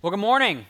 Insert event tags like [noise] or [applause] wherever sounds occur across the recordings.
Well, good morning.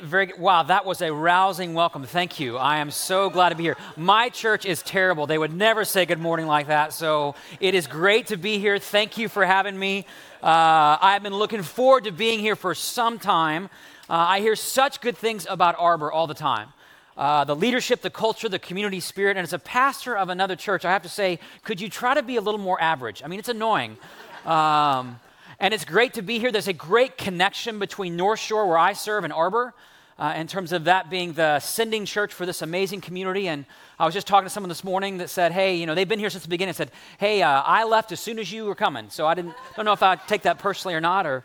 Very good. Wow, that was a rousing welcome. Thank you. I am so glad to be here. My church is terrible. They would never say good morning like that. So it is great to be here. Thank you for having me. Uh, I've been looking forward to being here for some time. Uh, I hear such good things about Arbor all the time. Uh, the leadership, the culture, the community spirit. And as a pastor of another church, I have to say, could you try to be a little more average? I mean, it's annoying. Um, and it's great to be here. There's a great connection between North Shore, where I serve, and Arbor. Uh, in terms of that being the sending church for this amazing community. And I was just talking to someone this morning that said, hey, you know, they've been here since the beginning. said, hey, uh, I left as soon as you were coming. So I didn't, don't know if I take that personally or not. Or,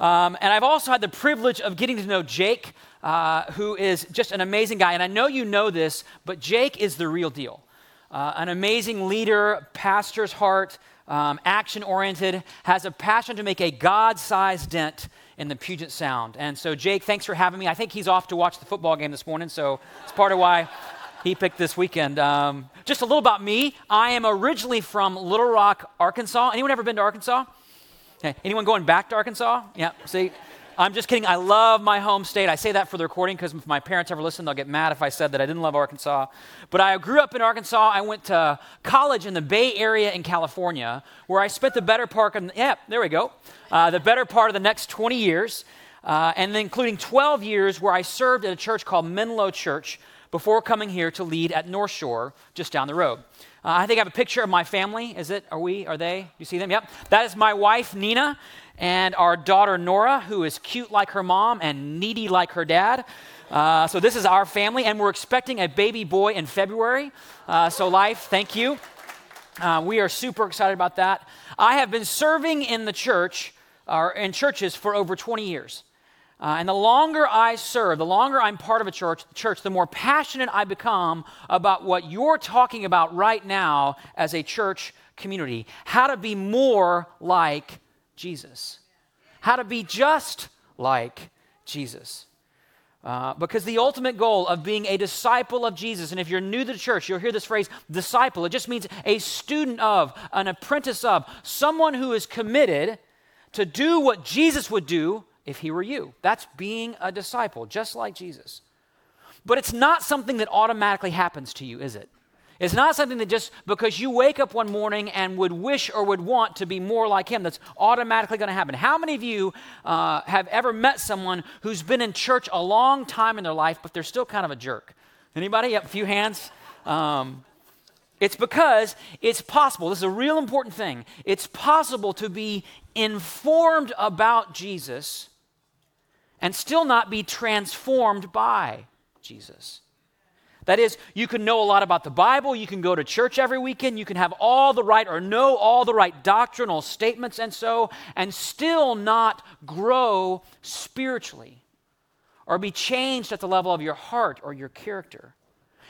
um, and I've also had the privilege of getting to know Jake, uh, who is just an amazing guy. And I know you know this, but Jake is the real deal. Uh, an amazing leader, pastor's heart, um, action oriented, has a passion to make a God sized dent in the Puget Sound. And so, Jake, thanks for having me. I think he's off to watch the football game this morning, so it's part of why he picked this weekend. Um, just a little about me. I am originally from Little Rock, Arkansas. Anyone ever been to Arkansas? Okay. Anyone going back to Arkansas? Yeah, see? I'm just kidding. I love my home state. I say that for the recording because if my parents ever listen, they'll get mad if I said that I didn't love Arkansas. But I grew up in Arkansas. I went to college in the Bay Area in California, where I spent the better part of, yeah, there we go, uh, the better part of the next 20 years, uh, and then including 12 years where I served at a church called Menlo Church before coming here to lead at North Shore, just down the road. Uh, I think I have a picture of my family. Is it? Are we? Are they? You see them? Yep. That is my wife, Nina, and our daughter Nora, who is cute like her mom and needy like her dad. Uh, so this is our family, and we're expecting a baby boy in February. Uh, so life, thank you. Uh, we are super excited about that. I have been serving in the church or in churches for over 20 years. Uh, and the longer I serve, the longer I'm part of a church, church, the more passionate I become about what you're talking about right now as a church community. How to be more like Jesus, how to be just like Jesus. Uh, because the ultimate goal of being a disciple of Jesus, and if you're new to the church, you'll hear this phrase disciple. It just means a student of, an apprentice of, someone who is committed to do what Jesus would do if he were you. That's being a disciple, just like Jesus. But it's not something that automatically happens to you, is it? It's not something that just because you wake up one morning and would wish or would want to be more like him, that's automatically going to happen. How many of you uh, have ever met someone who's been in church a long time in their life, but they're still kind of a jerk? Anybody? Yep, a few hands. Um, it's because it's possible. This is a real important thing. It's possible to be informed about Jesus and still not be transformed by Jesus. That is, you can know a lot about the Bible, you can go to church every weekend, you can have all the right or know all the right doctrinal statements and so, and still not grow spiritually or be changed at the level of your heart or your character.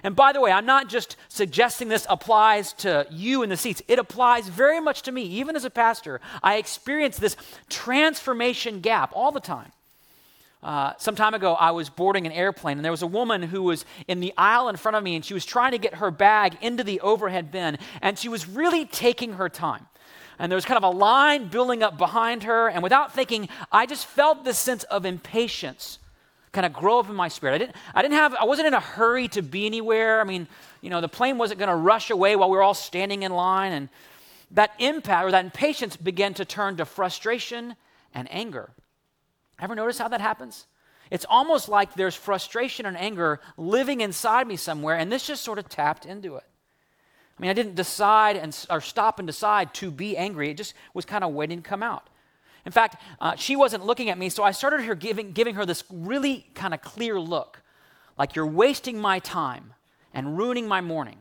And by the way, I'm not just suggesting this applies to you in the seats. It applies very much to me. Even as a pastor, I experience this transformation gap all the time. Uh, some time ago, I was boarding an airplane, and there was a woman who was in the aisle in front of me, and she was trying to get her bag into the overhead bin, and she was really taking her time. And there was kind of a line building up behind her, and without thinking, I just felt this sense of impatience kind of grow up in my spirit. I didn't, I didn't have, I wasn't in a hurry to be anywhere. I mean, you know, the plane wasn't going to rush away while we were all standing in line, and that impact or that impatience began to turn to frustration and anger. Ever notice how that happens? It's almost like there's frustration and anger living inside me somewhere, and this just sort of tapped into it. I mean, I didn't decide and, or stop and decide to be angry. It just was kind of waiting to come out. In fact, uh, she wasn't looking at me, so I started her giving, giving her this really kind of clear look like, you're wasting my time and ruining my morning.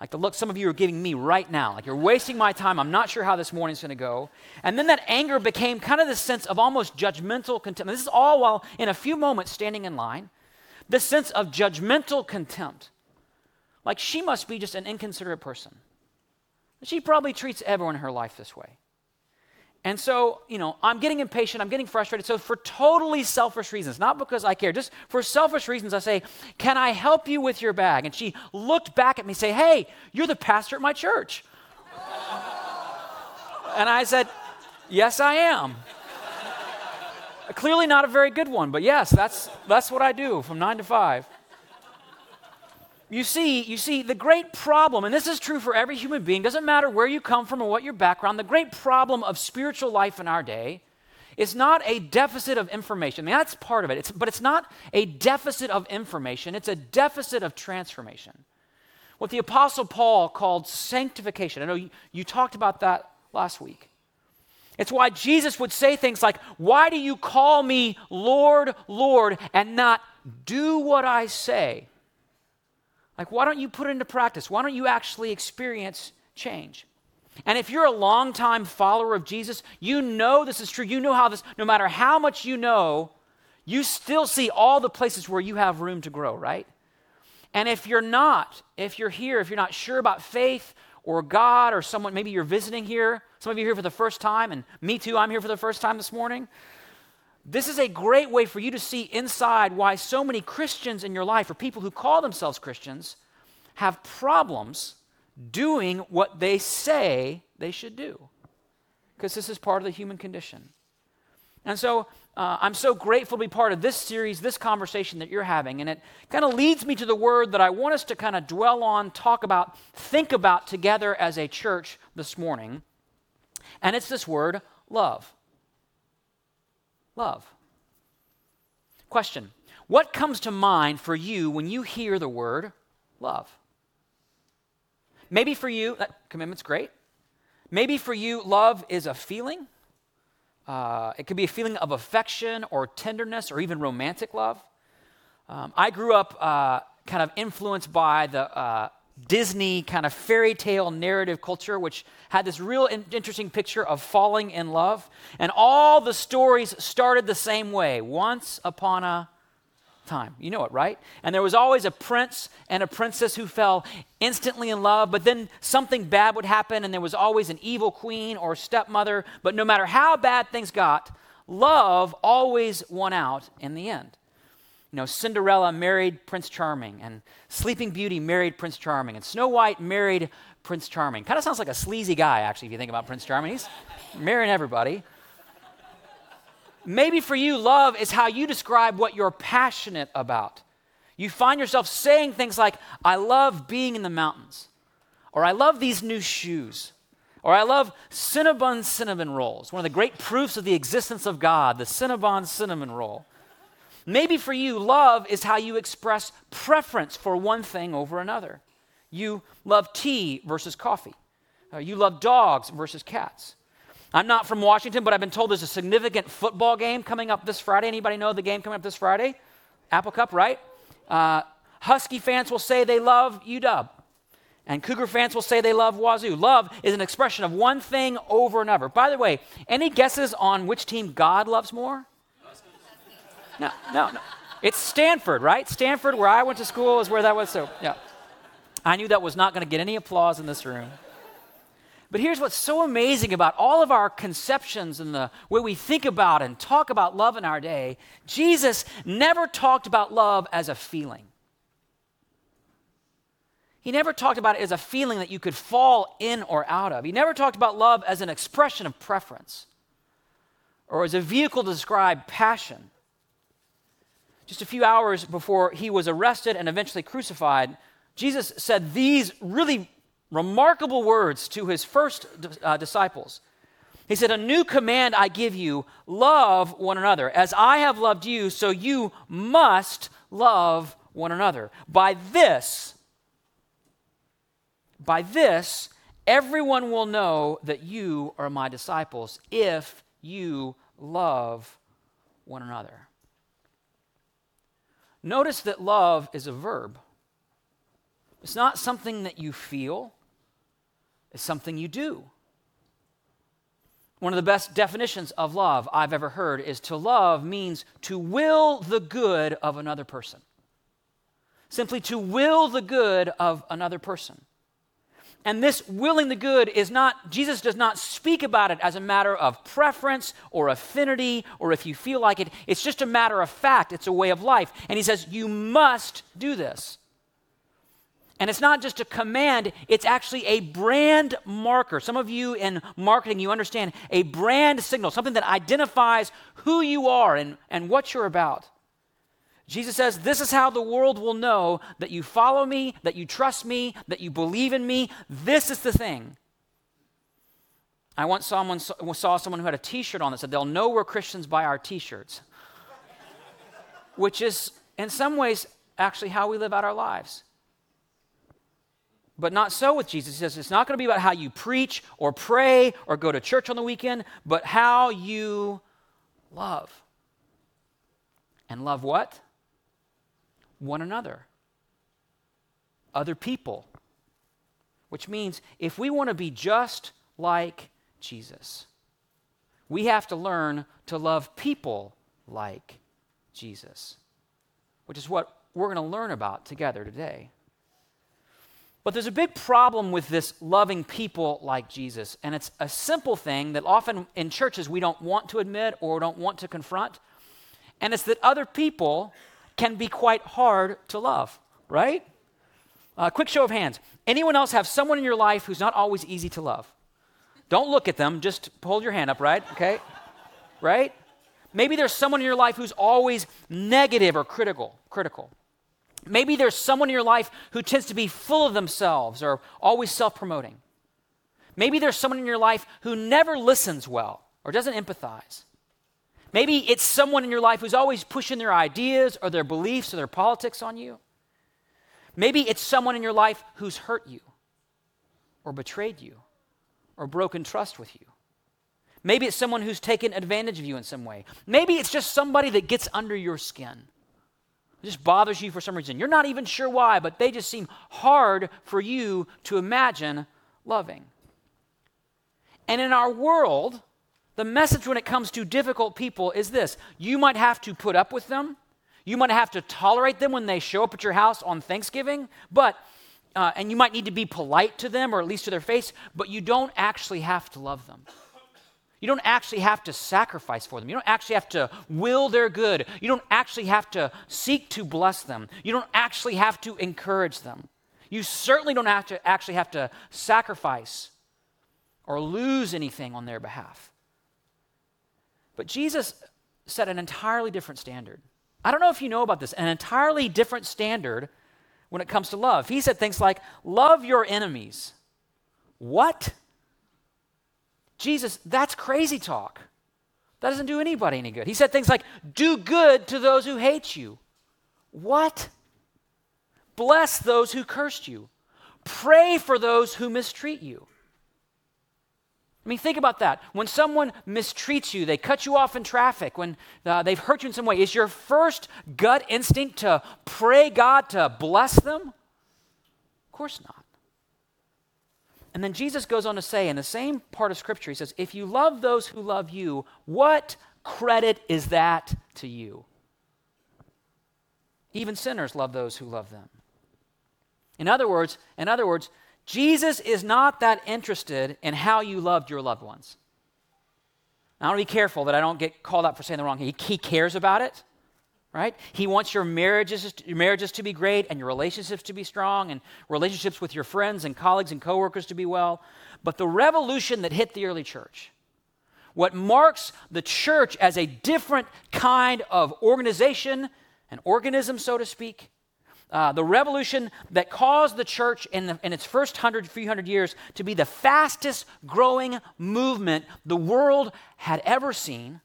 Like the look some of you are giving me right now. Like you're wasting my time. I'm not sure how this morning's going to go. And then that anger became kind of this sense of almost judgmental contempt. This is all while in a few moments standing in line. This sense of judgmental contempt. Like she must be just an inconsiderate person. She probably treats everyone in her life this way. And so, you know, I'm getting impatient, I'm getting frustrated. So, for totally selfish reasons, not because I care, just for selfish reasons, I say, Can I help you with your bag? And she looked back at me, say, Hey, you're the pastor at my church. and I said, Yes, I am. Clearly not a very good one, but yes, that's that's what I do from 9 to 5. You see, you see the great problem and this is true for every human being, doesn't matter where you come from or what your background, the great problem of spiritual life in our day is not a deficit of information. I mean, that's part of it. It's, but it's not a deficit of information, it's a deficit of transformation. What the Apostle Paul called sanctification. I know you, you talked about that last week. It's why Jesus would say things like, Why do you call me Lord, Lord, and not do what I say? Like, why don't you put it into practice? Why don't you actually experience change? And if you're a longtime follower of Jesus, you know this is true. You know how this, no matter how much you know, you still see all the places where you have room to grow, right? And if you're not, if you're here, if you're not sure about faith or God or someone, maybe you're visiting here, some of you here for the first time, and me too, I'm here for the first time this morning. This is a great way for you to see inside why so many Christians in your life, or people who call themselves Christians, have problems doing what they say they should do. Because this is part of the human condition. And so uh, I'm so grateful to be part of this series, this conversation that you're having. And it kind of leads me to the word that I want us to kind of dwell on, talk about, think about together as a church this morning. And it's this word, love. Love. Question What comes to mind for you when you hear the word love? Maybe for you, that commitment's great. Maybe for you, love is a feeling. Uh, it could be a feeling of affection or tenderness or even romantic love. Um, I grew up uh, kind of influenced by the uh, Disney kind of fairy tale narrative culture, which had this real in- interesting picture of falling in love. And all the stories started the same way once upon a time. You know it, right? And there was always a prince and a princess who fell instantly in love, but then something bad would happen, and there was always an evil queen or stepmother. But no matter how bad things got, love always won out in the end. You know, Cinderella married Prince Charming, and Sleeping Beauty married Prince Charming, and Snow White married Prince Charming. Kind of sounds like a sleazy guy, actually, if you think about Prince Charming. He's marrying everybody. Maybe for you, love is how you describe what you're passionate about. You find yourself saying things like, I love being in the mountains, or I love these new shoes, or I love Cinnabon cinnamon rolls, one of the great proofs of the existence of God, the Cinnabon cinnamon roll. Maybe for you, love is how you express preference for one thing over another. You love tea versus coffee. Uh, you love dogs versus cats. I'm not from Washington, but I've been told there's a significant football game coming up this Friday. Anybody know the game coming up this Friday? Apple Cup, right? Uh, Husky fans will say they love UW. And Cougar fans will say they love Wazzu. Love is an expression of one thing over another. By the way, any guesses on which team God loves more? No, no, no. It's Stanford, right? Stanford, where I went to school, is where that was. So, yeah. I knew that was not going to get any applause in this room. But here's what's so amazing about all of our conceptions and the way we think about and talk about love in our day. Jesus never talked about love as a feeling. He never talked about it as a feeling that you could fall in or out of. He never talked about love as an expression of preference or as a vehicle to describe passion just a few hours before he was arrested and eventually crucified, Jesus said these really remarkable words to his first uh, disciples. He said, A new command I give you love one another. As I have loved you, so you must love one another. By this, by this, everyone will know that you are my disciples if you love one another. Notice that love is a verb. It's not something that you feel, it's something you do. One of the best definitions of love I've ever heard is to love means to will the good of another person. Simply to will the good of another person. And this willing the good is not, Jesus does not speak about it as a matter of preference or affinity or if you feel like it. It's just a matter of fact. It's a way of life. And he says, You must do this. And it's not just a command, it's actually a brand marker. Some of you in marketing, you understand a brand signal, something that identifies who you are and, and what you're about. Jesus says, This is how the world will know that you follow me, that you trust me, that you believe in me. This is the thing. I once someone, saw someone who had a t shirt on that said, They'll know we're Christians by our t shirts, which is, in some ways, actually how we live out our lives. But not so with Jesus. He says it's not going to be about how you preach or pray or go to church on the weekend, but how you love. And love what? One another, other people. Which means if we want to be just like Jesus, we have to learn to love people like Jesus, which is what we're going to learn about together today. But there's a big problem with this loving people like Jesus. And it's a simple thing that often in churches we don't want to admit or don't want to confront. And it's that other people can be quite hard to love, right? Uh, quick show of hands. Anyone else have someone in your life who's not always easy to love? Don't look at them, just hold your hand up, right? Okay? right? Maybe there's someone in your life who's always negative or critical, critical. Maybe there's someone in your life who tends to be full of themselves or always self promoting. Maybe there's someone in your life who never listens well or doesn't empathize. Maybe it's someone in your life who's always pushing their ideas or their beliefs or their politics on you. Maybe it's someone in your life who's hurt you or betrayed you or broken trust with you. Maybe it's someone who's taken advantage of you in some way. Maybe it's just somebody that gets under your skin. Just bothers you for some reason. You're not even sure why, but they just seem hard for you to imagine loving. And in our world, the message when it comes to difficult people is this you might have to put up with them, you might have to tolerate them when they show up at your house on Thanksgiving, but uh, and you might need to be polite to them or at least to their face, but you don't actually have to love them. You don't actually have to sacrifice for them. You don't actually have to will their good. You don't actually have to seek to bless them. You don't actually have to encourage them. You certainly don't have to actually have to sacrifice or lose anything on their behalf. But Jesus set an entirely different standard. I don't know if you know about this, an entirely different standard when it comes to love. He said things like, Love your enemies. What? Jesus, that's crazy talk. That doesn't do anybody any good. He said things like, do good to those who hate you. What? Bless those who cursed you. Pray for those who mistreat you. I mean, think about that. When someone mistreats you, they cut you off in traffic, when uh, they've hurt you in some way, is your first gut instinct to pray God to bless them? Of course not. And then Jesus goes on to say in the same part of Scripture, he says, If you love those who love you, what credit is that to you? Even sinners love those who love them. In other words, in other words, Jesus is not that interested in how you loved your loved ones. Now, I want to be careful that I don't get called out for saying the wrong. He, he cares about it right? He wants your marriages, your marriages to be great and your relationships to be strong and relationships with your friends and colleagues and coworkers to be well. But the revolution that hit the early church, what marks the church as a different kind of organization, an organism, so to speak, uh, the revolution that caused the church in, the, in its first hundred, few hundred years to be the fastest growing movement the world had ever seen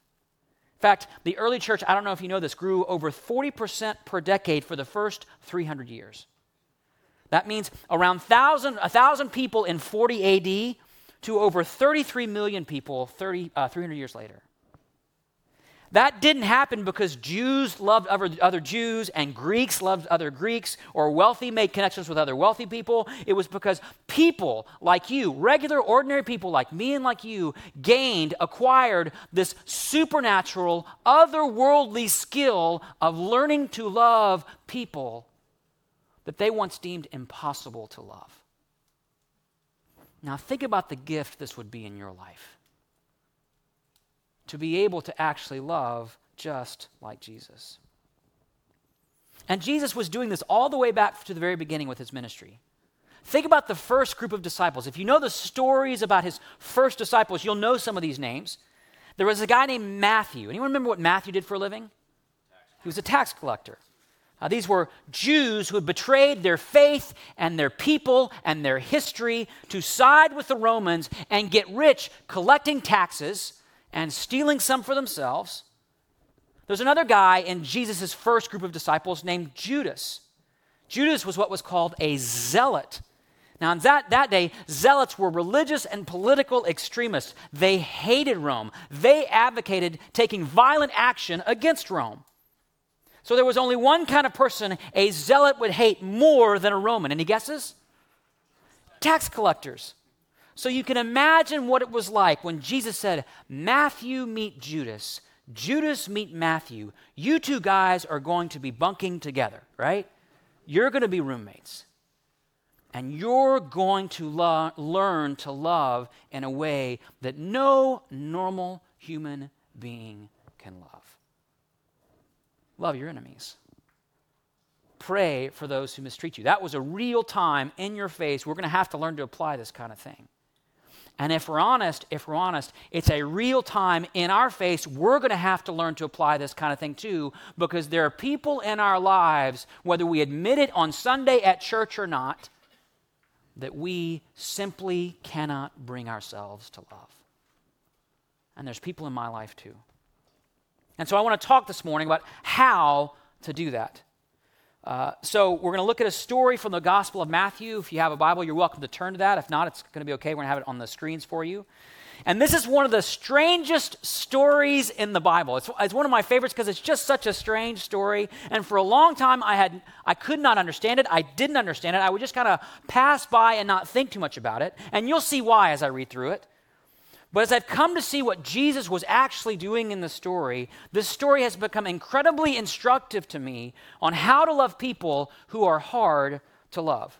In fact, the early church, I don't know if you know this, grew over 40% per decade for the first 300 years. That means around 1,000, 1,000 people in 40 AD to over 33 million people 30, uh, 300 years later. That didn't happen because Jews loved other, other Jews and Greeks loved other Greeks or wealthy made connections with other wealthy people. It was because people like you, regular, ordinary people like me and like you, gained, acquired this supernatural, otherworldly skill of learning to love people that they once deemed impossible to love. Now, think about the gift this would be in your life to be able to actually love just like Jesus. And Jesus was doing this all the way back to the very beginning with his ministry. Think about the first group of disciples. If you know the stories about his first disciples, you'll know some of these names. There was a guy named Matthew. Anyone remember what Matthew did for a living? He was a tax collector. Uh, these were Jews who had betrayed their faith and their people and their history to side with the Romans and get rich collecting taxes and stealing some for themselves. There's another guy in Jesus' first group of disciples named Judas. Judas was what was called a zealot. Now, in that, that day, zealots were religious and political extremists. They hated Rome. They advocated taking violent action against Rome. So there was only one kind of person a zealot would hate more than a Roman. Any guesses? Tax collectors. So you can imagine what it was like when Jesus said, Matthew meet Judas, Judas meet Matthew. You two guys are going to be bunking together, right? You're going to be roommates. And you're going to lo- learn to love in a way that no normal human being can love. Love your enemies. Pray for those who mistreat you. That was a real time in your face. We're going to have to learn to apply this kind of thing. And if we're honest, if we're honest, it's a real time in our face. We're going to have to learn to apply this kind of thing too, because there are people in our lives, whether we admit it on Sunday at church or not, that we simply cannot bring ourselves to love. And there's people in my life too. And so I want to talk this morning about how to do that. Uh, so we're going to look at a story from the Gospel of Matthew. If you have a Bible, you're welcome to turn to that. If not, it's going to be okay. We're going to have it on the screens for you. And this is one of the strangest stories in the Bible. It's, it's one of my favorites because it's just such a strange story. And for a long time, I had I could not understand it. I didn't understand it. I would just kind of pass by and not think too much about it. And you'll see why as I read through it. But as I've come to see what Jesus was actually doing in the story, this story has become incredibly instructive to me on how to love people who are hard to love.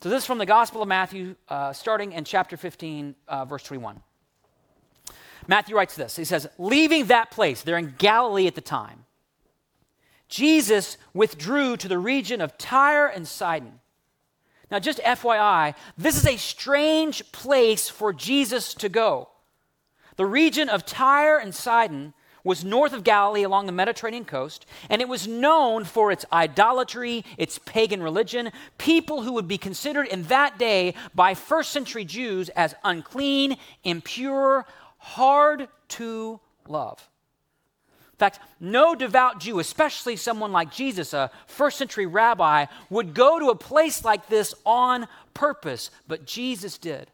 So, this is from the Gospel of Matthew, uh, starting in chapter 15, uh, verse 21. Matthew writes this He says, Leaving that place, they're in Galilee at the time, Jesus withdrew to the region of Tyre and Sidon. Now, just FYI, this is a strange place for Jesus to go. The region of Tyre and Sidon was north of Galilee along the Mediterranean coast, and it was known for its idolatry, its pagan religion, people who would be considered in that day by first century Jews as unclean, impure, hard to love. In fact, no devout Jew, especially someone like Jesus, a first century rabbi, would go to a place like this on purpose, but Jesus did.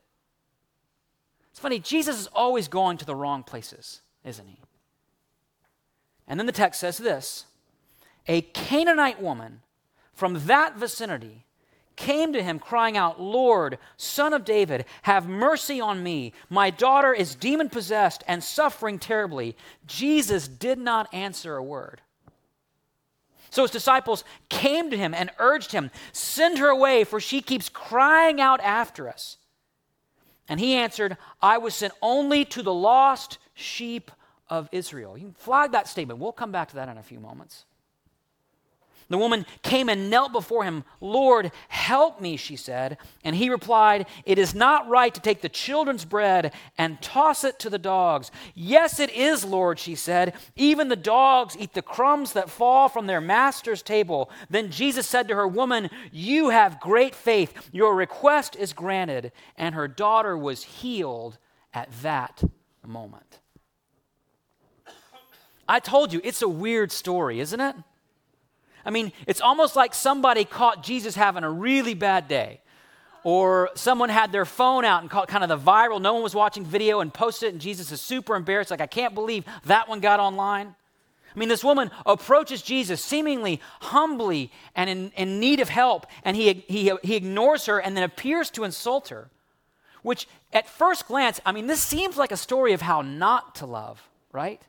It's funny, Jesus is always going to the wrong places, isn't he? And then the text says this A Canaanite woman from that vicinity came to him crying out, Lord, son of David, have mercy on me. My daughter is demon possessed and suffering terribly. Jesus did not answer a word. So his disciples came to him and urged him, Send her away, for she keeps crying out after us. And he answered, I was sent only to the lost sheep of Israel. You can flag that statement. We'll come back to that in a few moments. The woman came and knelt before him. Lord, help me, she said. And he replied, It is not right to take the children's bread and toss it to the dogs. Yes, it is, Lord, she said. Even the dogs eat the crumbs that fall from their master's table. Then Jesus said to her, Woman, you have great faith. Your request is granted. And her daughter was healed at that moment. I told you, it's a weird story, isn't it? I mean, it's almost like somebody caught Jesus having a really bad day. Or someone had their phone out and caught kind of the viral, no one was watching video and posted it, and Jesus is super embarrassed. Like, I can't believe that one got online. I mean, this woman approaches Jesus seemingly humbly and in, in need of help, and he, he, he ignores her and then appears to insult her. Which, at first glance, I mean, this seems like a story of how not to love, right?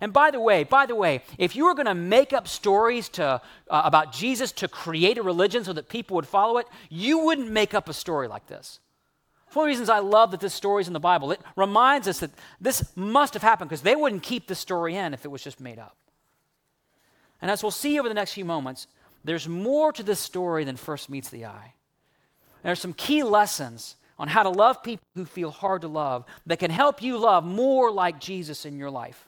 And by the way, by the way, if you were going to make up stories to, uh, about Jesus to create a religion so that people would follow it, you wouldn't make up a story like this. One of the reasons I love that this story is in the Bible. It reminds us that this must have happened because they wouldn't keep this story in if it was just made up. And as we'll see over the next few moments, there's more to this story than first meets the eye. There's some key lessons on how to love people who feel hard to love that can help you love more like Jesus in your life.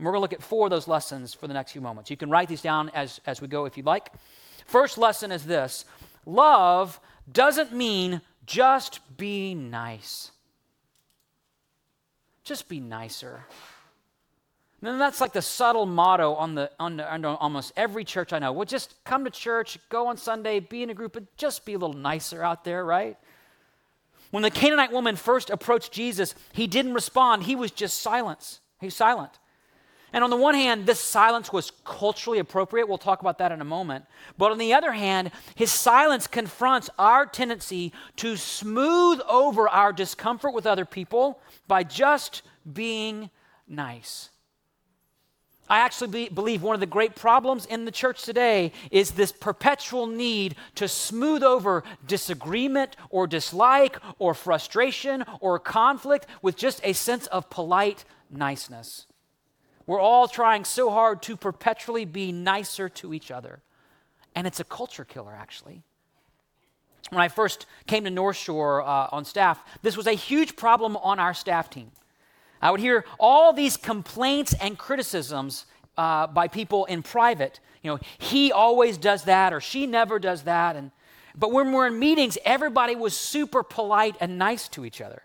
And we're going to look at four of those lessons for the next few moments. You can write these down as, as we go if you'd like. First lesson is this love doesn't mean just be nice. Just be nicer. And that's like the subtle motto on the on, the, on almost every church I know. Well, just come to church, go on Sunday, be in a group, and just be a little nicer out there, right? When the Canaanite woman first approached Jesus, he didn't respond. He was just silence. He's silent. And on the one hand, this silence was culturally appropriate. We'll talk about that in a moment. But on the other hand, his silence confronts our tendency to smooth over our discomfort with other people by just being nice. I actually be, believe one of the great problems in the church today is this perpetual need to smooth over disagreement or dislike or frustration or conflict with just a sense of polite niceness. We're all trying so hard to perpetually be nicer to each other. And it's a culture killer, actually. When I first came to North Shore uh, on staff, this was a huge problem on our staff team. I would hear all these complaints and criticisms uh, by people in private. You know, he always does that or she never does that. And, but when we're in meetings, everybody was super polite and nice to each other.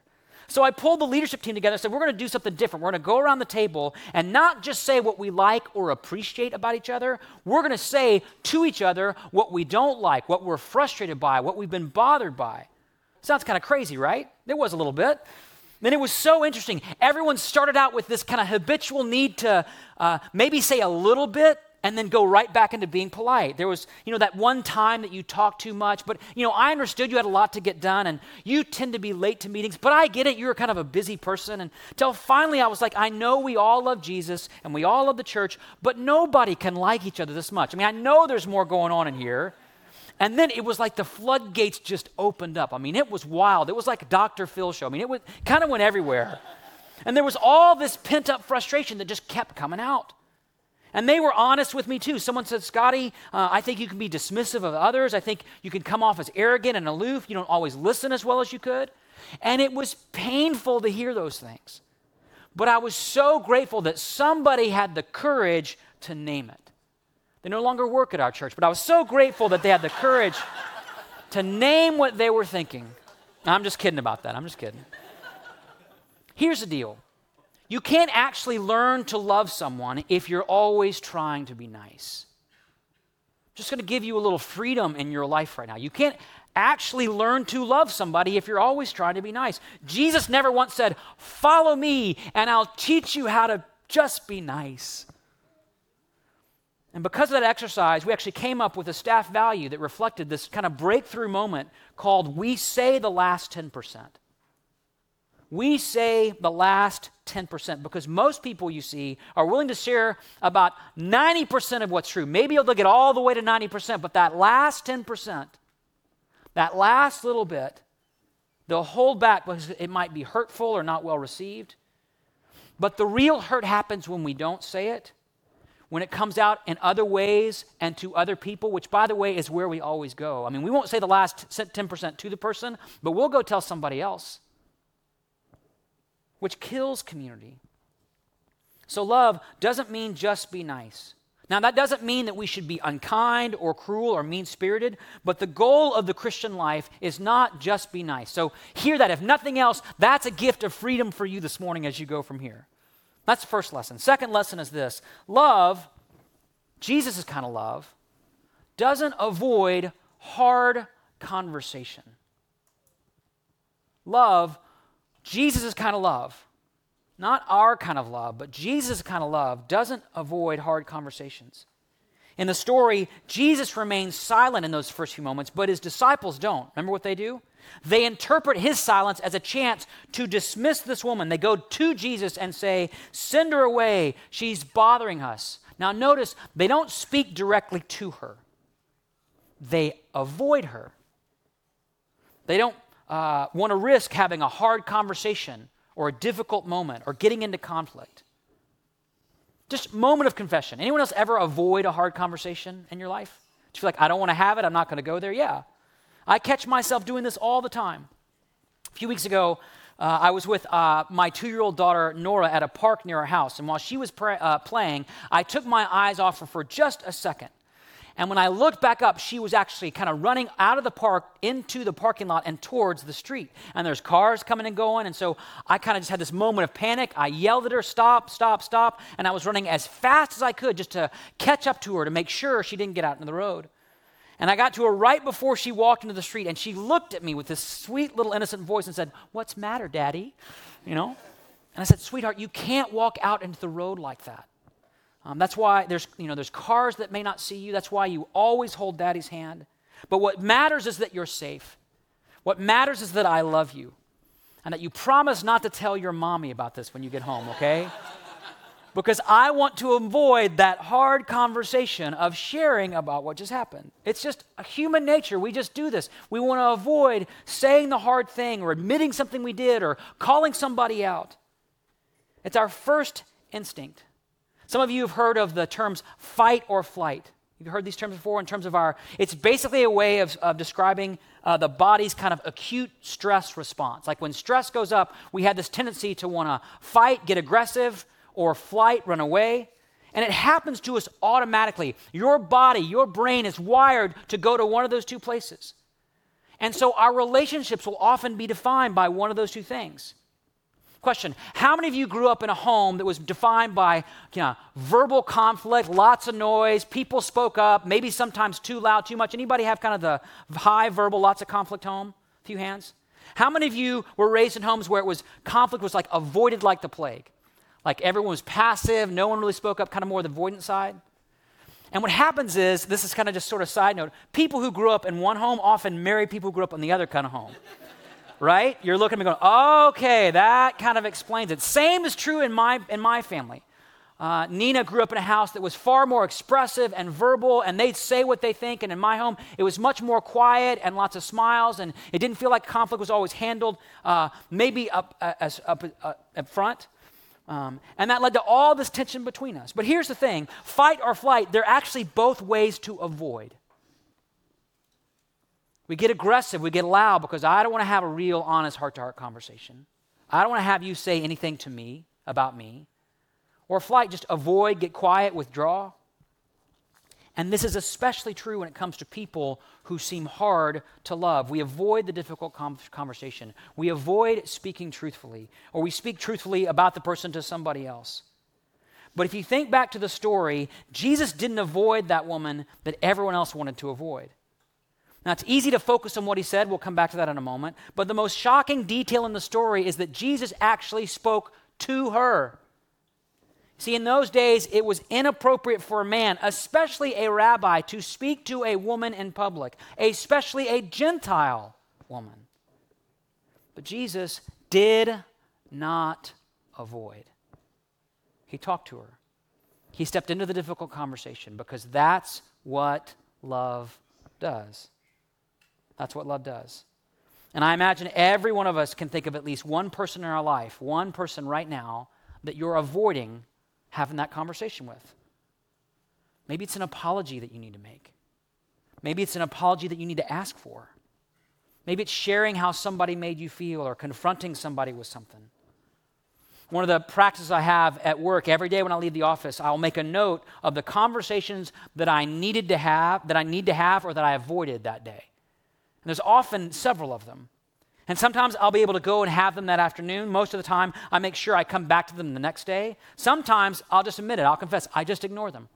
So I pulled the leadership team together and said, We're going to do something different. We're going to go around the table and not just say what we like or appreciate about each other. We're going to say to each other what we don't like, what we're frustrated by, what we've been bothered by. Sounds kind of crazy, right? It was a little bit. Then it was so interesting. Everyone started out with this kind of habitual need to uh, maybe say a little bit and then go right back into being polite. There was, you know, that one time that you talked too much, but, you know, I understood you had a lot to get done and you tend to be late to meetings, but I get it. You're kind of a busy person. And until finally I was like, I know we all love Jesus and we all love the church, but nobody can like each other this much. I mean, I know there's more going on in here. And then it was like the floodgates just opened up. I mean, it was wild. It was like a Dr. Phil show. I mean, it was, kind of went everywhere. And there was all this pent up frustration that just kept coming out. And they were honest with me too. Someone said, Scotty, uh, I think you can be dismissive of others. I think you can come off as arrogant and aloof. You don't always listen as well as you could. And it was painful to hear those things. But I was so grateful that somebody had the courage to name it. They no longer work at our church, but I was so grateful that they had the courage to name what they were thinking. I'm just kidding about that. I'm just kidding. Here's the deal you can't actually learn to love someone if you're always trying to be nice. I'm just going to give you a little freedom in your life right now. You can't actually learn to love somebody if you're always trying to be nice. Jesus never once said, Follow me and I'll teach you how to just be nice. And because of that exercise, we actually came up with a staff value that reflected this kind of breakthrough moment called We Say the Last 10%. We say the last 10% because most people you see are willing to share about 90% of what's true. Maybe they'll get all the way to 90%, but that last 10%, that last little bit, they'll hold back because it might be hurtful or not well received. But the real hurt happens when we don't say it when it comes out in other ways and to other people, which, by the way, is where we always go. I mean, we won't say the last 10% to the person, but we'll go tell somebody else, which kills community. So, love doesn't mean just be nice. Now, that doesn't mean that we should be unkind or cruel or mean spirited, but the goal of the Christian life is not just be nice. So, hear that. If nothing else, that's a gift of freedom for you this morning as you go from here. That's the first lesson. Second lesson is this love, Jesus' kind of love, doesn't avoid hard conversation. Love, Jesus' kind of love, not our kind of love, but Jesus' kind of love, doesn't avoid hard conversations. In the story, Jesus remains silent in those first few moments, but his disciples don't. Remember what they do? They interpret his silence as a chance to dismiss this woman. They go to Jesus and say, Send her away. She's bothering us. Now, notice they don't speak directly to her, they avoid her. They don't uh, want to risk having a hard conversation or a difficult moment or getting into conflict. Just moment of confession. Anyone else ever avoid a hard conversation in your life? Do you feel like I don't want to have it? I'm not going to go there? Yeah. I catch myself doing this all the time. A few weeks ago, uh, I was with uh, my two year old daughter, Nora, at a park near our house. And while she was pra- uh, playing, I took my eyes off her for just a second. And when I looked back up, she was actually kind of running out of the park into the parking lot and towards the street. And there's cars coming and going. And so I kind of just had this moment of panic. I yelled at her, stop, stop, stop. And I was running as fast as I could just to catch up to her to make sure she didn't get out into the road. And I got to her right before she walked into the street, and she looked at me with this sweet little innocent voice and said, What's matter, Daddy? You know? And I said, Sweetheart, you can't walk out into the road like that. Um, that's why there's, you know, there's cars that may not see you. That's why you always hold Daddy's hand. But what matters is that you're safe. What matters is that I love you. And that you promise not to tell your mommy about this when you get home, okay? [laughs] because I want to avoid that hard conversation of sharing about what just happened. It's just a human nature. We just do this. We want to avoid saying the hard thing or admitting something we did or calling somebody out. It's our first instinct. Some of you have heard of the terms fight or flight. You've heard these terms before in terms of our, it's basically a way of, of describing uh, the body's kind of acute stress response. Like when stress goes up, we have this tendency to want to fight, get aggressive, or flight, run away. And it happens to us automatically. Your body, your brain is wired to go to one of those two places. And so our relationships will often be defined by one of those two things. Question How many of you grew up in a home that was defined by you know, verbal conflict, lots of noise, people spoke up, maybe sometimes too loud, too much? Anybody have kind of the high verbal, lots of conflict home? A few hands. How many of you were raised in homes where it was conflict was like avoided like the plague? Like everyone was passive, no one really spoke up, kind of more the avoidant side. And what happens is, this is kind of just sort of side note, people who grew up in one home often marry people who grew up in the other kind of home. Right? You're looking at me going, okay, that kind of explains it. Same is true in my, in my family. Uh, Nina grew up in a house that was far more expressive and verbal, and they'd say what they think. And in my home, it was much more quiet and lots of smiles, and it didn't feel like conflict was always handled uh, maybe up, uh, up, uh, up front. Um, and that led to all this tension between us. But here's the thing fight or flight, they're actually both ways to avoid. We get aggressive, we get loud because I don't want to have a real, honest, heart to heart conversation. I don't want to have you say anything to me about me. Or flight, just avoid, get quiet, withdraw. And this is especially true when it comes to people who seem hard to love. We avoid the difficult conversation. We avoid speaking truthfully, or we speak truthfully about the person to somebody else. But if you think back to the story, Jesus didn't avoid that woman that everyone else wanted to avoid. Now, it's easy to focus on what he said. We'll come back to that in a moment. But the most shocking detail in the story is that Jesus actually spoke to her. See, in those days, it was inappropriate for a man, especially a rabbi, to speak to a woman in public, especially a Gentile woman. But Jesus did not avoid. He talked to her. He stepped into the difficult conversation because that's what love does. That's what love does. And I imagine every one of us can think of at least one person in our life, one person right now, that you're avoiding having that conversation with. Maybe it's an apology that you need to make. Maybe it's an apology that you need to ask for. Maybe it's sharing how somebody made you feel or confronting somebody with something. One of the practices I have at work every day when I leave the office, I'll make a note of the conversations that I needed to have, that I need to have, or that I avoided that day. And there's often several of them. And sometimes I'll be able to go and have them that afternoon. Most of the time, I make sure I come back to them the next day. Sometimes I'll just admit it, I'll confess, I just ignore them.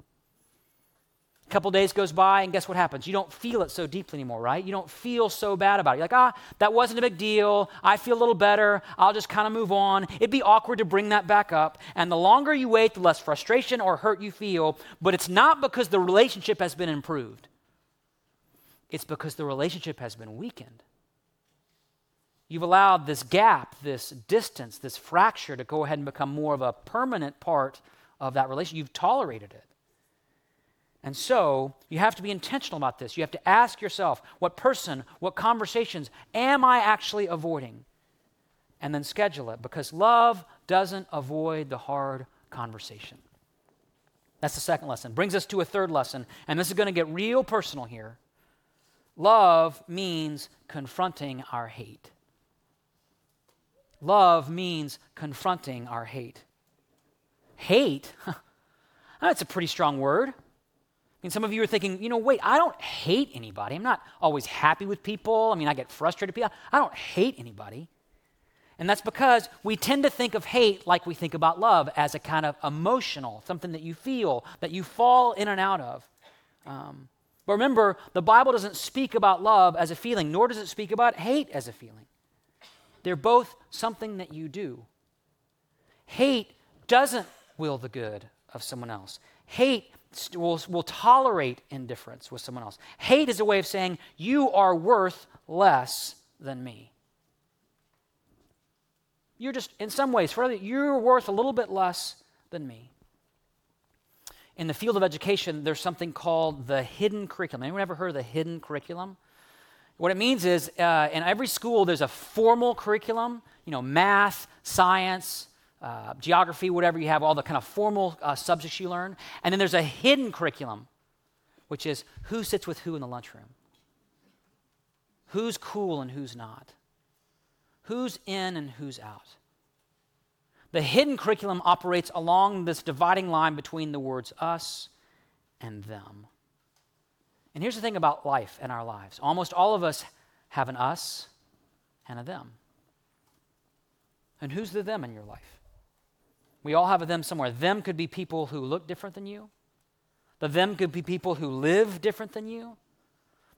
A couple days goes by, and guess what happens? You don't feel it so deeply anymore, right? You don't feel so bad about it. You're like, ah, that wasn't a big deal. I feel a little better. I'll just kind of move on. It'd be awkward to bring that back up. And the longer you wait, the less frustration or hurt you feel. But it's not because the relationship has been improved, it's because the relationship has been weakened. You've allowed this gap, this distance, this fracture to go ahead and become more of a permanent part of that relationship. You've tolerated it. And so you have to be intentional about this. You have to ask yourself what person, what conversations am I actually avoiding? And then schedule it because love doesn't avoid the hard conversation. That's the second lesson. Brings us to a third lesson, and this is going to get real personal here. Love means confronting our hate. Love means confronting our hate. Hate? [laughs] That's a pretty strong word. I mean, some of you are thinking, you know, wait, I don't hate anybody. I'm not always happy with people. I mean, I get frustrated with people. I don't hate anybody. And that's because we tend to think of hate like we think about love as a kind of emotional, something that you feel, that you fall in and out of. Um, but remember, the Bible doesn't speak about love as a feeling, nor does it speak about hate as a feeling. They're both something that you do. Hate doesn't will the good of someone else. Hate will, will tolerate indifference with someone else. Hate is a way of saying, you are worth less than me. You're just, in some ways, for other, you're worth a little bit less than me. In the field of education, there's something called the hidden curriculum. Anyone ever heard of the hidden curriculum? What it means is, uh, in every school, there's a formal curriculum, you know, math, science, uh, geography, whatever you have, all the kind of formal uh, subjects you learn. And then there's a hidden curriculum, which is who sits with who in the lunchroom, who's cool and who's not who's in and who's out. The hidden curriculum operates along this dividing line between the words us and them. And here's the thing about life and our lives almost all of us have an us and a them. And who's the them in your life? We all have a them somewhere. Them could be people who look different than you. The them could be people who live different than you.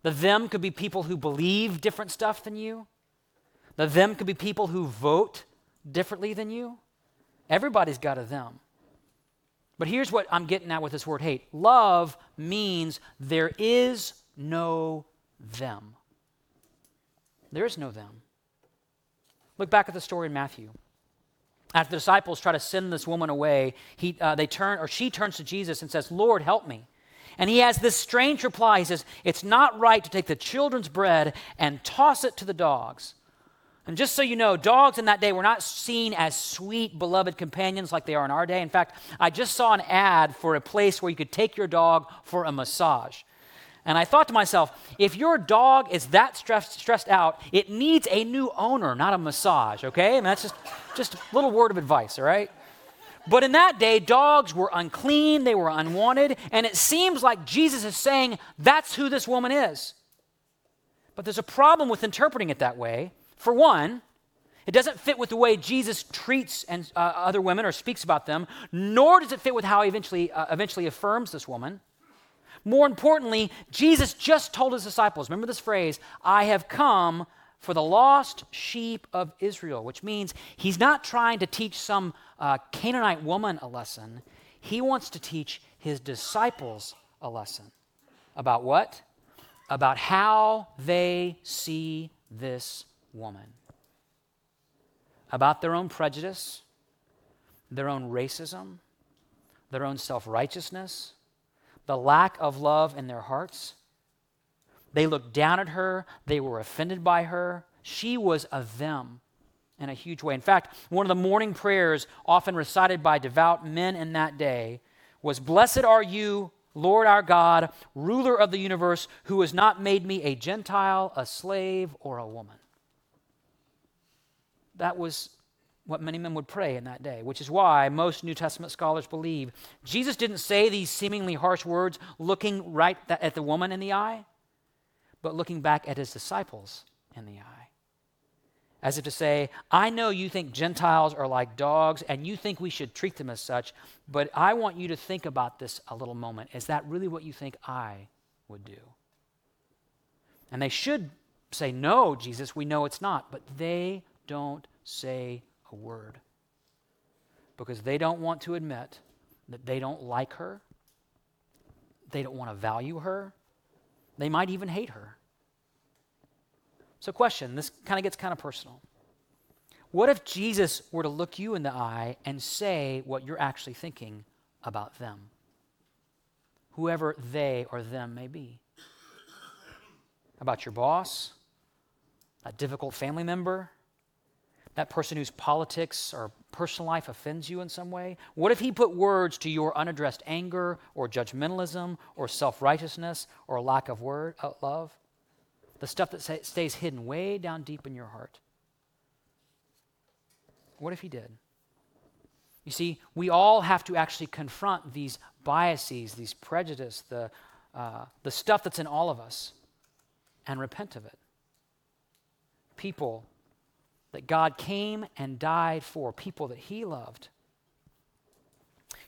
The them could be people who believe different stuff than you. The them could be people who vote differently than you. Everybody's got a them. But here's what I'm getting at with this word hate love means there is no them. There is no them. Look back at the story in Matthew. After the disciples try to send this woman away, he, uh, they turn, or she turns to Jesus and says, Lord, help me. And he has this strange reply. He says, It's not right to take the children's bread and toss it to the dogs. And just so you know, dogs in that day were not seen as sweet, beloved companions like they are in our day. In fact, I just saw an ad for a place where you could take your dog for a massage. And I thought to myself, if your dog is that stressed, stressed out, it needs a new owner, not a massage, okay? And that's just, just a little word of advice, all right? But in that day, dogs were unclean, they were unwanted, and it seems like Jesus is saying that's who this woman is. But there's a problem with interpreting it that way for one, it doesn't fit with the way Jesus treats and, uh, other women or speaks about them, nor does it fit with how he eventually, uh, eventually affirms this woman. More importantly, Jesus just told his disciples remember this phrase, I have come for the lost sheep of Israel, which means he's not trying to teach some uh, Canaanite woman a lesson. He wants to teach his disciples a lesson. About what? About how they see this woman about their own prejudice, their own racism, their own self righteousness, the lack of love in their hearts. They looked down at her, they were offended by her. She was a them in a huge way. In fact, one of the morning prayers often recited by devout men in that day was Blessed are you, Lord our God, ruler of the universe, who has not made me a Gentile, a slave, or a woman. That was what many men would pray in that day, which is why most New Testament scholars believe Jesus didn't say these seemingly harsh words looking right at the woman in the eye, but looking back at his disciples in the eye. As if to say, I know you think Gentiles are like dogs and you think we should treat them as such, but I want you to think about this a little moment. Is that really what you think I would do? And they should say, No, Jesus, we know it's not, but they don't say a word because they don't want to admit that they don't like her, they don't want to value her, they might even hate her. So, question this kind of gets kind of personal. What if Jesus were to look you in the eye and say what you're actually thinking about them? Whoever they or them may be. About your boss, a difficult family member, that person whose politics or personal life offends you in some way? What if He put words to your unaddressed anger or judgmentalism or self righteousness or lack of word, uh, love? The stuff that say, stays hidden way down deep in your heart. What if He did? You see, we all have to actually confront these biases, these prejudice, the, uh, the stuff that's in all of us, and repent of it. People that God came and died for, people that He loved.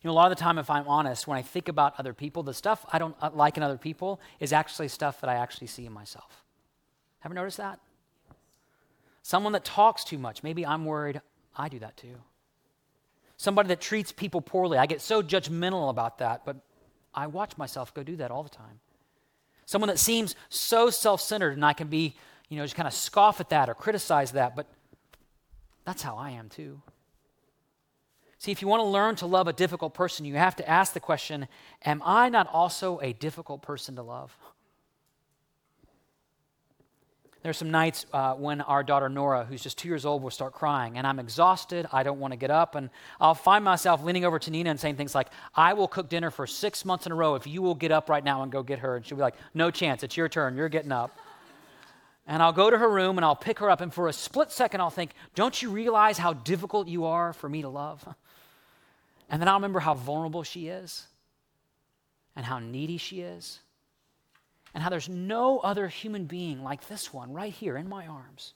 You know, a lot of the time, if I'm honest, when I think about other people, the stuff I don't uh, like in other people is actually stuff that I actually see in myself. Ever noticed that? Someone that talks too much, maybe I'm worried I do that too. Somebody that treats people poorly, I get so judgmental about that, but I watch myself go do that all the time. Someone that seems so self centered, and I can be, you know, just kind of scoff at that or criticize that, but that's how I am too. See, if you want to learn to love a difficult person, you have to ask the question Am I not also a difficult person to love? There are some nights uh, when our daughter Nora, who's just two years old, will start crying, and I'm exhausted. I don't want to get up, and I'll find myself leaning over to Nina and saying things like, I will cook dinner for six months in a row if you will get up right now and go get her. And she'll be like, No chance. It's your turn. You're getting up. And I'll go to her room and I'll pick her up, and for a split second, I'll think, Don't you realize how difficult you are for me to love? [laughs] And then I'll remember how vulnerable she is, and how needy she is, and how there's no other human being like this one right here in my arms.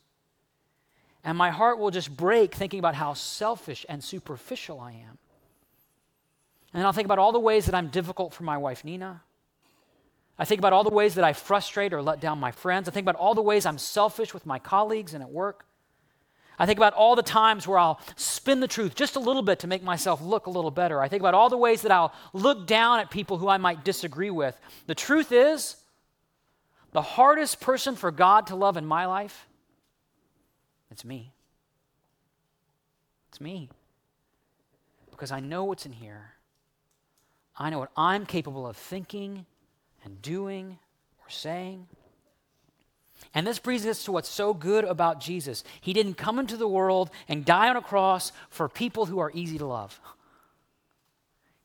And my heart will just break thinking about how selfish and superficial I am. And then I'll think about all the ways that I'm difficult for my wife, Nina I think about all the ways that I frustrate or let down my friends. I think about all the ways I'm selfish with my colleagues and at work. I think about all the times where I'll spin the truth just a little bit to make myself look a little better. I think about all the ways that I'll look down at people who I might disagree with. The truth is, the hardest person for God to love in my life, it's me. It's me. Because I know what's in here. I know what I'm capable of thinking and doing or saying. And this brings us to what's so good about Jesus. He didn't come into the world and die on a cross for people who are easy to love.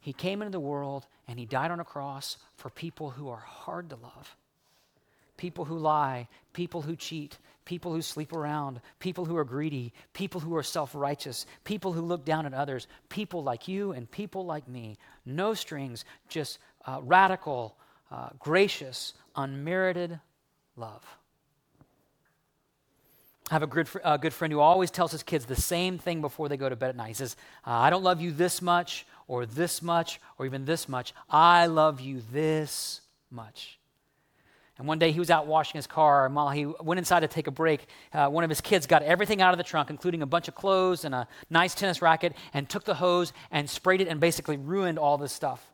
He came into the world and he died on a cross for people who are hard to love. People who lie, people who cheat, people who sleep around, people who are greedy, people who are self righteous, people who look down at others, people like you and people like me. No strings, just uh, radical, uh, gracious, unmerited love. I have a good, uh, good friend who always tells his kids the same thing before they go to bed at night. He says, I don't love you this much, or this much, or even this much. I love you this much. And one day he was out washing his car, and while he went inside to take a break, uh, one of his kids got everything out of the trunk, including a bunch of clothes and a nice tennis racket, and took the hose and sprayed it and basically ruined all this stuff.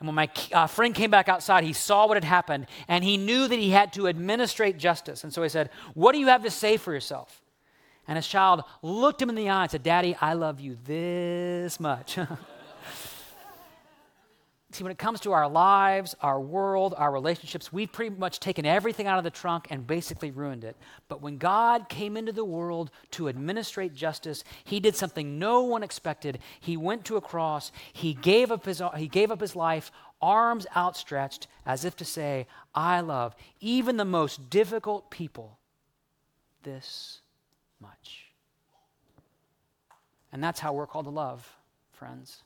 And when my uh, friend came back outside, he saw what had happened and he knew that he had to administrate justice. And so he said, What do you have to say for yourself? And his child looked him in the eye and said, Daddy, I love you this much. [laughs] See, when it comes to our lives, our world, our relationships, we've pretty much taken everything out of the trunk and basically ruined it. But when God came into the world to administrate justice, he did something no one expected. He went to a cross, he gave up his, he gave up his life, arms outstretched, as if to say, I love even the most difficult people this much. And that's how we're called to love, friends.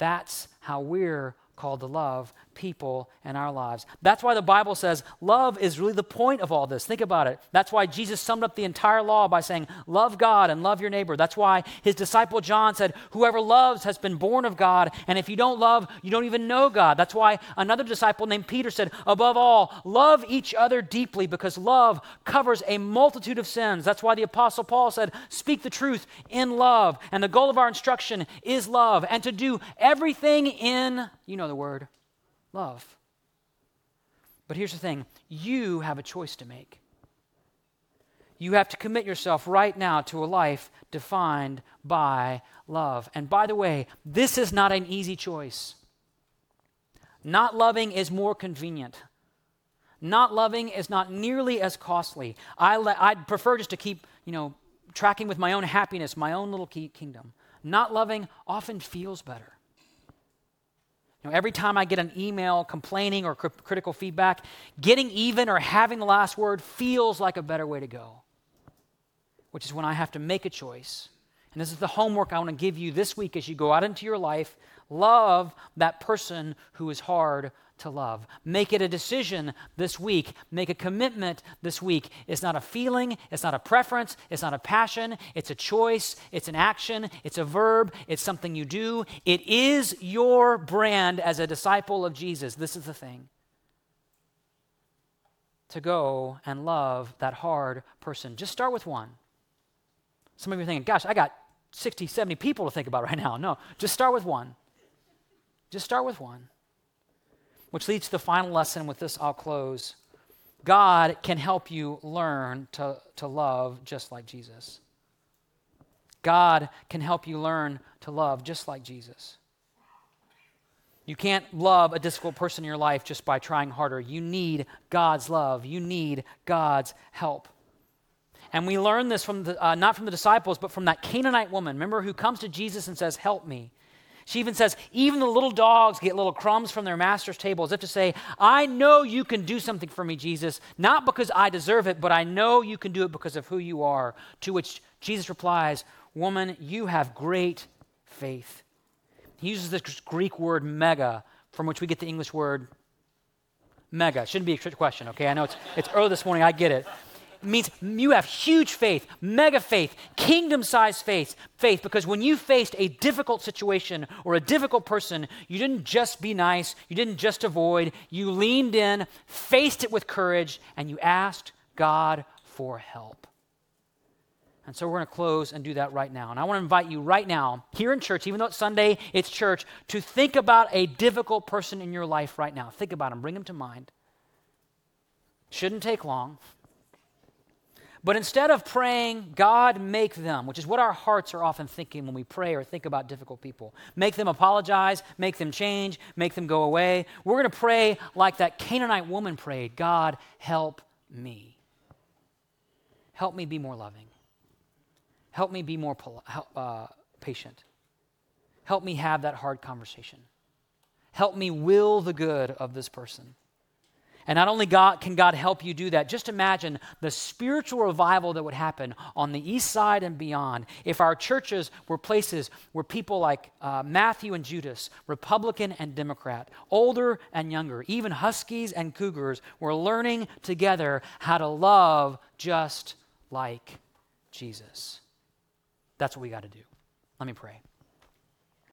That's how we're called to love people in our lives. That's why the Bible says love is really the point of all this. Think about it. That's why Jesus summed up the entire law by saying, Love God and love your neighbor. That's why his disciple John said, Whoever loves has been born of God, and if you don't love, you don't even know God. That's why another disciple named Peter said, Above all, love each other deeply because love covers a multitude of sins. That's why the apostle Paul said, Speak the truth in love. And the goal of our instruction is love and to do everything in, you know the word, love. But here's the thing you have a choice to make. You have to commit yourself right now to a life defined by love. And by the way, this is not an easy choice. Not loving is more convenient. Not loving is not nearly as costly. I I'd prefer just to keep, you know, tracking with my own happiness, my own little kingdom. Not loving often feels better. You know, every time I get an email complaining or cr- critical feedback, getting even or having the last word feels like a better way to go. Which is when I have to make a choice. And this is the homework I want to give you this week as you go out into your life. Love that person who is hard to love. Make it a decision this week. Make a commitment this week. It's not a feeling, it's not a preference, it's not a passion, it's a choice, it's an action, it's a verb, it's something you do. It is your brand as a disciple of Jesus. This is the thing to go and love that hard person. Just start with one. Some of you are thinking, gosh, I got 60, 70 people to think about right now. No, just start with one. Just start with one. Which leads to the final lesson. With this, I'll close. God can help you learn to, to love just like Jesus. God can help you learn to love just like Jesus. You can't love a difficult person in your life just by trying harder. You need God's love, you need God's help. And we learn this from the, uh, not from the disciples, but from that Canaanite woman, remember, who comes to Jesus and says, Help me. She even says, even the little dogs get little crumbs from their master's table, as if to say, I know you can do something for me, Jesus, not because I deserve it, but I know you can do it because of who you are. To which Jesus replies, Woman, you have great faith. He uses this Greek word mega, from which we get the English word mega. Shouldn't be a trick question, okay? I know it's, it's early this morning, I get it means you have huge faith, mega faith, kingdom sized faith, faith, because when you faced a difficult situation or a difficult person, you didn't just be nice, you didn't just avoid, you leaned in, faced it with courage, and you asked God for help. And so we're going to close and do that right now. And I want to invite you right now, here in church, even though it's Sunday, it's church, to think about a difficult person in your life right now. Think about them, bring them to mind. Shouldn't take long. But instead of praying, God, make them, which is what our hearts are often thinking when we pray or think about difficult people, make them apologize, make them change, make them go away. We're going to pray like that Canaanite woman prayed God, help me. Help me be more loving. Help me be more uh, patient. Help me have that hard conversation. Help me will the good of this person. And not only God, can God help you do that, just imagine the spiritual revival that would happen on the east side and beyond if our churches were places where people like uh, Matthew and Judas, Republican and Democrat, older and younger, even Huskies and Cougars, were learning together how to love just like Jesus. That's what we got to do. Let me pray.